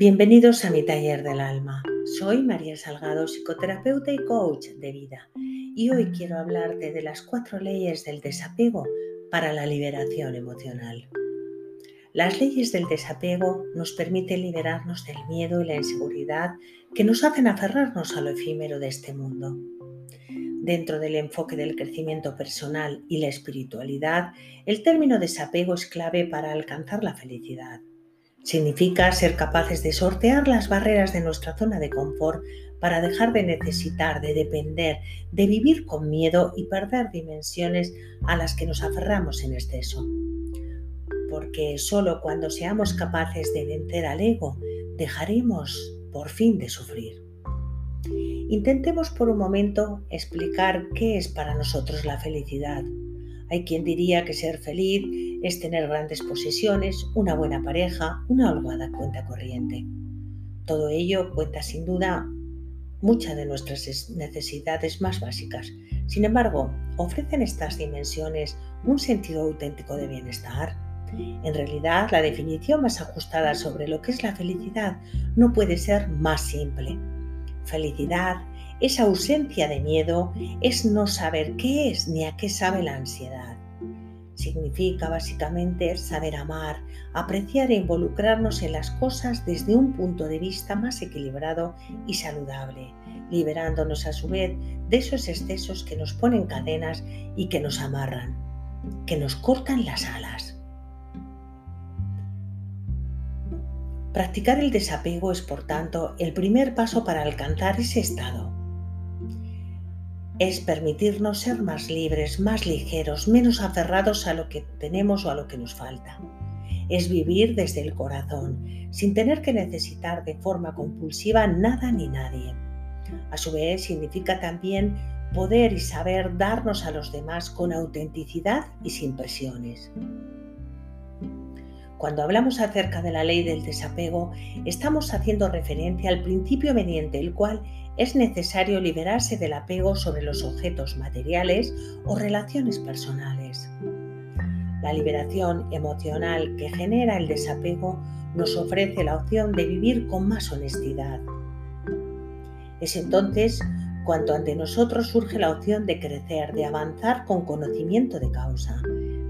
Bienvenidos a mi taller del alma. Soy María Salgado, psicoterapeuta y coach de vida, y hoy quiero hablarte de las cuatro leyes del desapego para la liberación emocional. Las leyes del desapego nos permiten liberarnos del miedo y la inseguridad que nos hacen aferrarnos a lo efímero de este mundo. Dentro del enfoque del crecimiento personal y la espiritualidad, el término desapego es clave para alcanzar la felicidad. Significa ser capaces de sortear las barreras de nuestra zona de confort para dejar de necesitar, de depender, de vivir con miedo y perder dimensiones a las que nos aferramos en exceso. Porque solo cuando seamos capaces de vencer al ego, dejaremos por fin de sufrir. Intentemos por un momento explicar qué es para nosotros la felicidad. Hay quien diría que ser feliz es tener grandes posesiones, una buena pareja, una holgada cuenta corriente. Todo ello cuenta sin duda muchas de nuestras necesidades más básicas. Sin embargo, ¿ofrecen estas dimensiones un sentido auténtico de bienestar? En realidad, la definición más ajustada sobre lo que es la felicidad no puede ser más simple. Felicidad esa ausencia de miedo es no saber qué es ni a qué sabe la ansiedad. Significa básicamente saber amar, apreciar e involucrarnos en las cosas desde un punto de vista más equilibrado y saludable, liberándonos a su vez de esos excesos que nos ponen cadenas y que nos amarran, que nos cortan las alas. Practicar el desapego es, por tanto, el primer paso para alcanzar ese estado es permitirnos ser más libres, más ligeros, menos aferrados a lo que tenemos o a lo que nos falta. Es vivir desde el corazón, sin tener que necesitar de forma compulsiva nada ni nadie. A su vez, significa también poder y saber darnos a los demás con autenticidad y sin presiones. Cuando hablamos acerca de la ley del desapego, estamos haciendo referencia al principio mediante el cual es necesario liberarse del apego sobre los objetos materiales o relaciones personales. La liberación emocional que genera el desapego nos ofrece la opción de vivir con más honestidad. Es entonces cuando ante nosotros surge la opción de crecer, de avanzar con conocimiento de causa,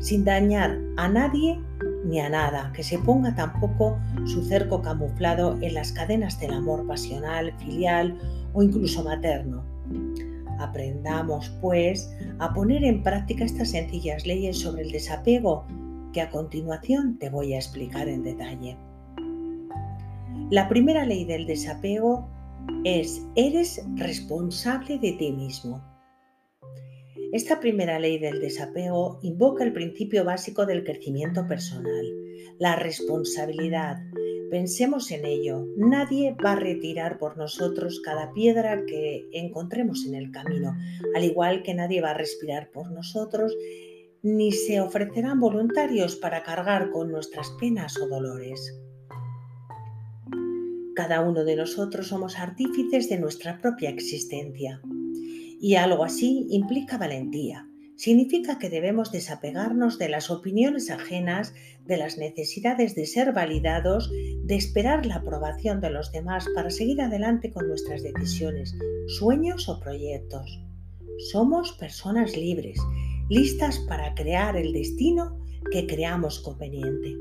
sin dañar a nadie ni a nada, que se ponga tampoco su cerco camuflado en las cadenas del amor pasional, filial o incluso materno. Aprendamos, pues, a poner en práctica estas sencillas leyes sobre el desapego que a continuación te voy a explicar en detalle. La primera ley del desapego es, eres responsable de ti mismo. Esta primera ley del desapego invoca el principio básico del crecimiento personal, la responsabilidad. Pensemos en ello. Nadie va a retirar por nosotros cada piedra que encontremos en el camino, al igual que nadie va a respirar por nosotros, ni se ofrecerán voluntarios para cargar con nuestras penas o dolores. Cada uno de nosotros somos artífices de nuestra propia existencia. Y algo así implica valentía. Significa que debemos desapegarnos de las opiniones ajenas, de las necesidades de ser validados, de esperar la aprobación de los demás para seguir adelante con nuestras decisiones, sueños o proyectos. Somos personas libres, listas para crear el destino que creamos conveniente.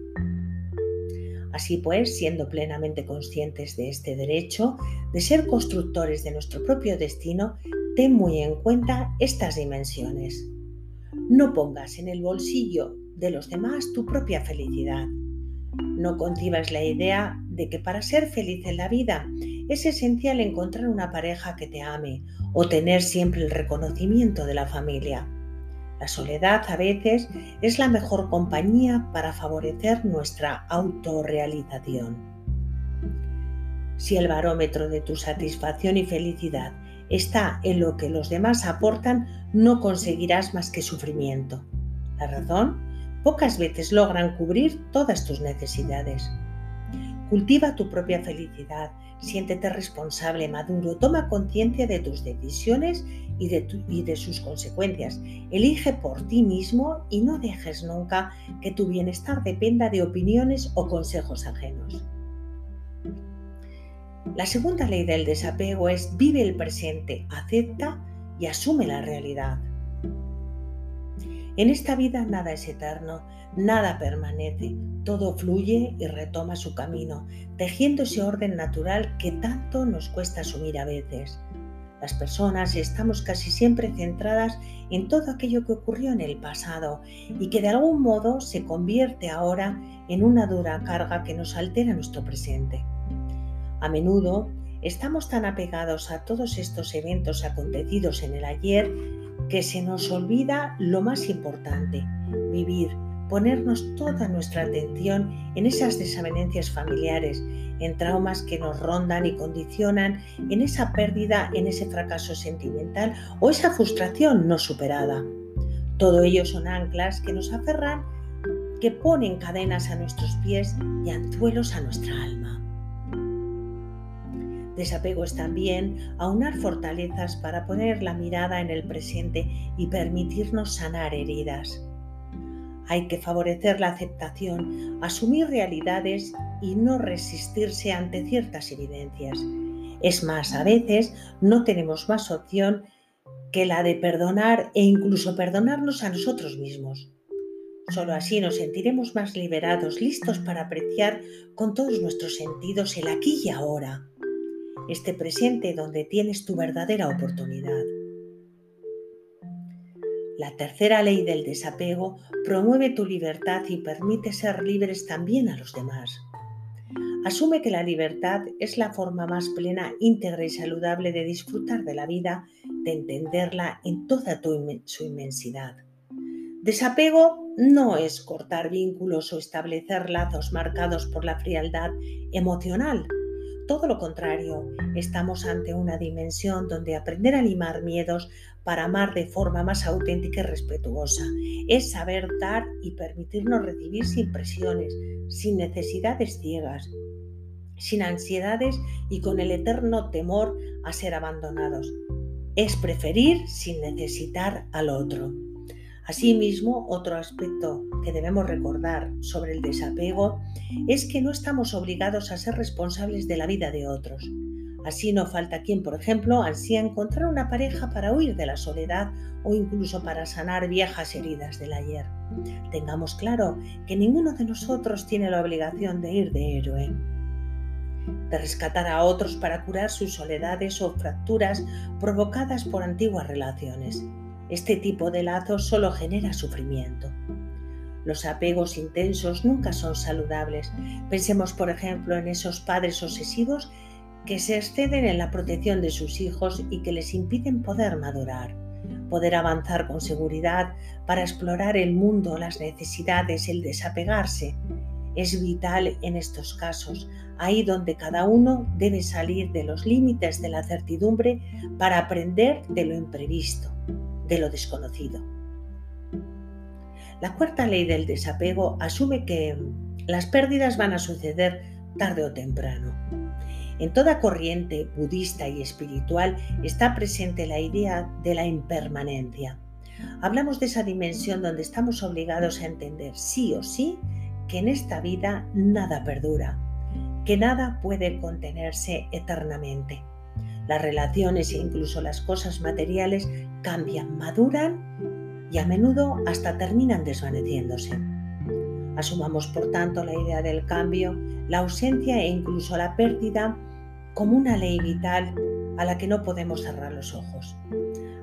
Así pues, siendo plenamente conscientes de este derecho, de ser constructores de nuestro propio destino, ten muy en cuenta estas dimensiones. No pongas en el bolsillo de los demás tu propia felicidad. No concibas la idea de que para ser feliz en la vida es esencial encontrar una pareja que te ame o tener siempre el reconocimiento de la familia. La soledad a veces es la mejor compañía para favorecer nuestra autorrealización. Si el barómetro de tu satisfacción y felicidad está en lo que los demás aportan, no conseguirás más que sufrimiento. La razón, pocas veces logran cubrir todas tus necesidades. Cultiva tu propia felicidad, siéntete responsable, maduro, toma conciencia de tus decisiones y de, y de, sus consecuencias. Elige por ti mismo y no dejes nunca que tu bienestar dependa de opiniones o consejos ajenos. La segunda ley del desapego es vive el presente, acepta y asume la realidad. En esta vida nada es eterno, nada permanece, todo fluye y retoma su camino, tejiendo ese orden natural que tanto nos cuesta asumir a veces. Las personas estamos casi siempre centradas en todo aquello que ocurrió en el pasado y que de algún modo se convierte ahora en una dura carga que nos altera nuestro presente. A menudo estamos tan apegados a todos estos eventos acontecidos en el ayer que se nos olvida lo más importante, vivir, ponernos toda nuestra atención en esas desavenencias familiares, en traumas que nos rondan y condicionan, en esa pérdida, en ese fracaso sentimental o esa frustración no superada. Todo ello son anclas que nos aferran, que ponen cadenas a nuestros pies y anzuelos a nuestra alma. Desapego es también aunar fortalezas para poner la mirada en el presente y permitirnos sanar heridas. Hay que favorecer la aceptación, asumir realidades y no resistirse ante ciertas evidencias. Es más, a veces no tenemos más opción que la de perdonar e incluso perdonarnos a nosotros mismos. Solo así nos sentiremos más liberados, listos para apreciar con todos nuestros sentidos el aquí y ahora este presente donde tienes tu verdadera oportunidad. La tercera ley del desapego promueve tu libertad y permite ser libres también a los demás. Asume que la libertad es la forma más plena, íntegra y saludable de disfrutar de la vida, de entenderla en toda su inmensidad. Desapego no es cortar vínculos o establecer lazos marcados por la frialdad emocional, todo lo contrario, estamos ante una dimensión donde aprender a limar miedos para amar de forma más auténtica y respetuosa es saber dar y permitirnos recibir sin presiones, sin necesidades ciegas, sin ansiedades y con el eterno temor a ser abandonados. Es preferir sin necesitar al otro. Asimismo, otro aspecto que debemos recordar sobre el desapego es que no estamos obligados a ser responsables de la vida de otros. Así no falta quien, por ejemplo, ansía encontrar una pareja para huir de la soledad o incluso para sanar viejas heridas del ayer. Tengamos claro que ninguno de nosotros tiene la obligación de ir de héroe de rescatar a otros para curar sus soledades o fracturas provocadas por antiguas relaciones. Este tipo de lazos solo genera sufrimiento. Los apegos intensos nunca son saludables. Pensemos, por ejemplo, en esos padres obsesivos que se exceden en la protección de sus hijos y que les impiden poder madurar, poder avanzar con seguridad para explorar el mundo, las necesidades, el desapegarse. Es vital en estos casos, ahí donde cada uno debe salir de los límites de la certidumbre para aprender de lo imprevisto de lo desconocido. La cuarta ley del desapego asume que las pérdidas van a suceder tarde o temprano. En toda corriente budista y espiritual está presente la idea de la impermanencia. Hablamos de esa dimensión donde estamos obligados a entender sí o sí que en esta vida nada perdura, que nada puede contenerse eternamente. Las relaciones e incluso las cosas materiales cambian, maduran y a menudo hasta terminan desvaneciéndose. Asumamos, por tanto, la idea del cambio, la ausencia e incluso la pérdida como una ley vital a la que no podemos cerrar los ojos.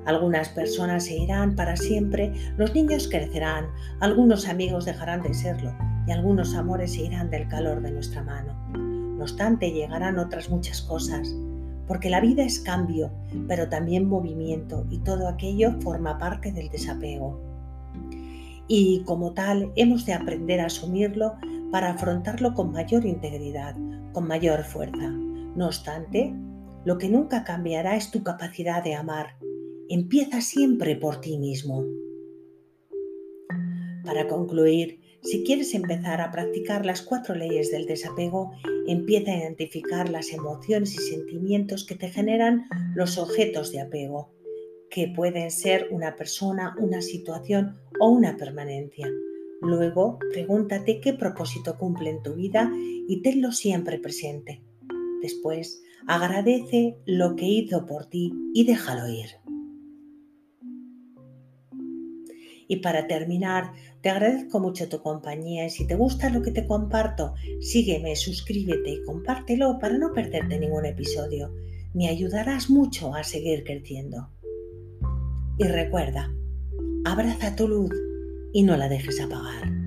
Algunas personas se irán para siempre, los niños crecerán, algunos amigos dejarán de serlo y algunos amores se irán del calor de nuestra mano. No obstante, llegarán otras muchas cosas, porque la vida es cambio, pero también movimiento y todo aquello forma parte del desapego. Y como tal, hemos de aprender a asumirlo para afrontarlo con mayor integridad, con mayor fuerza. No obstante, lo que nunca cambiará es tu capacidad de amar. Empieza siempre por ti mismo. Para concluir, si quieres empezar a practicar las cuatro leyes del desapego, empieza a identificar las emociones y sentimientos que te generan los objetos de apego, que pueden ser una persona, una situación o una permanencia. Luego, pregúntate qué propósito cumple en tu vida y tenlo siempre presente. Después, agradece lo que hizo por ti y déjalo ir. Y para terminar, te agradezco mucho tu compañía y si te gusta lo que te comparto, sígueme, suscríbete y compártelo para no perderte ningún episodio. Me ayudarás mucho a seguir creciendo. Y recuerda, abraza tu luz y no la dejes apagar.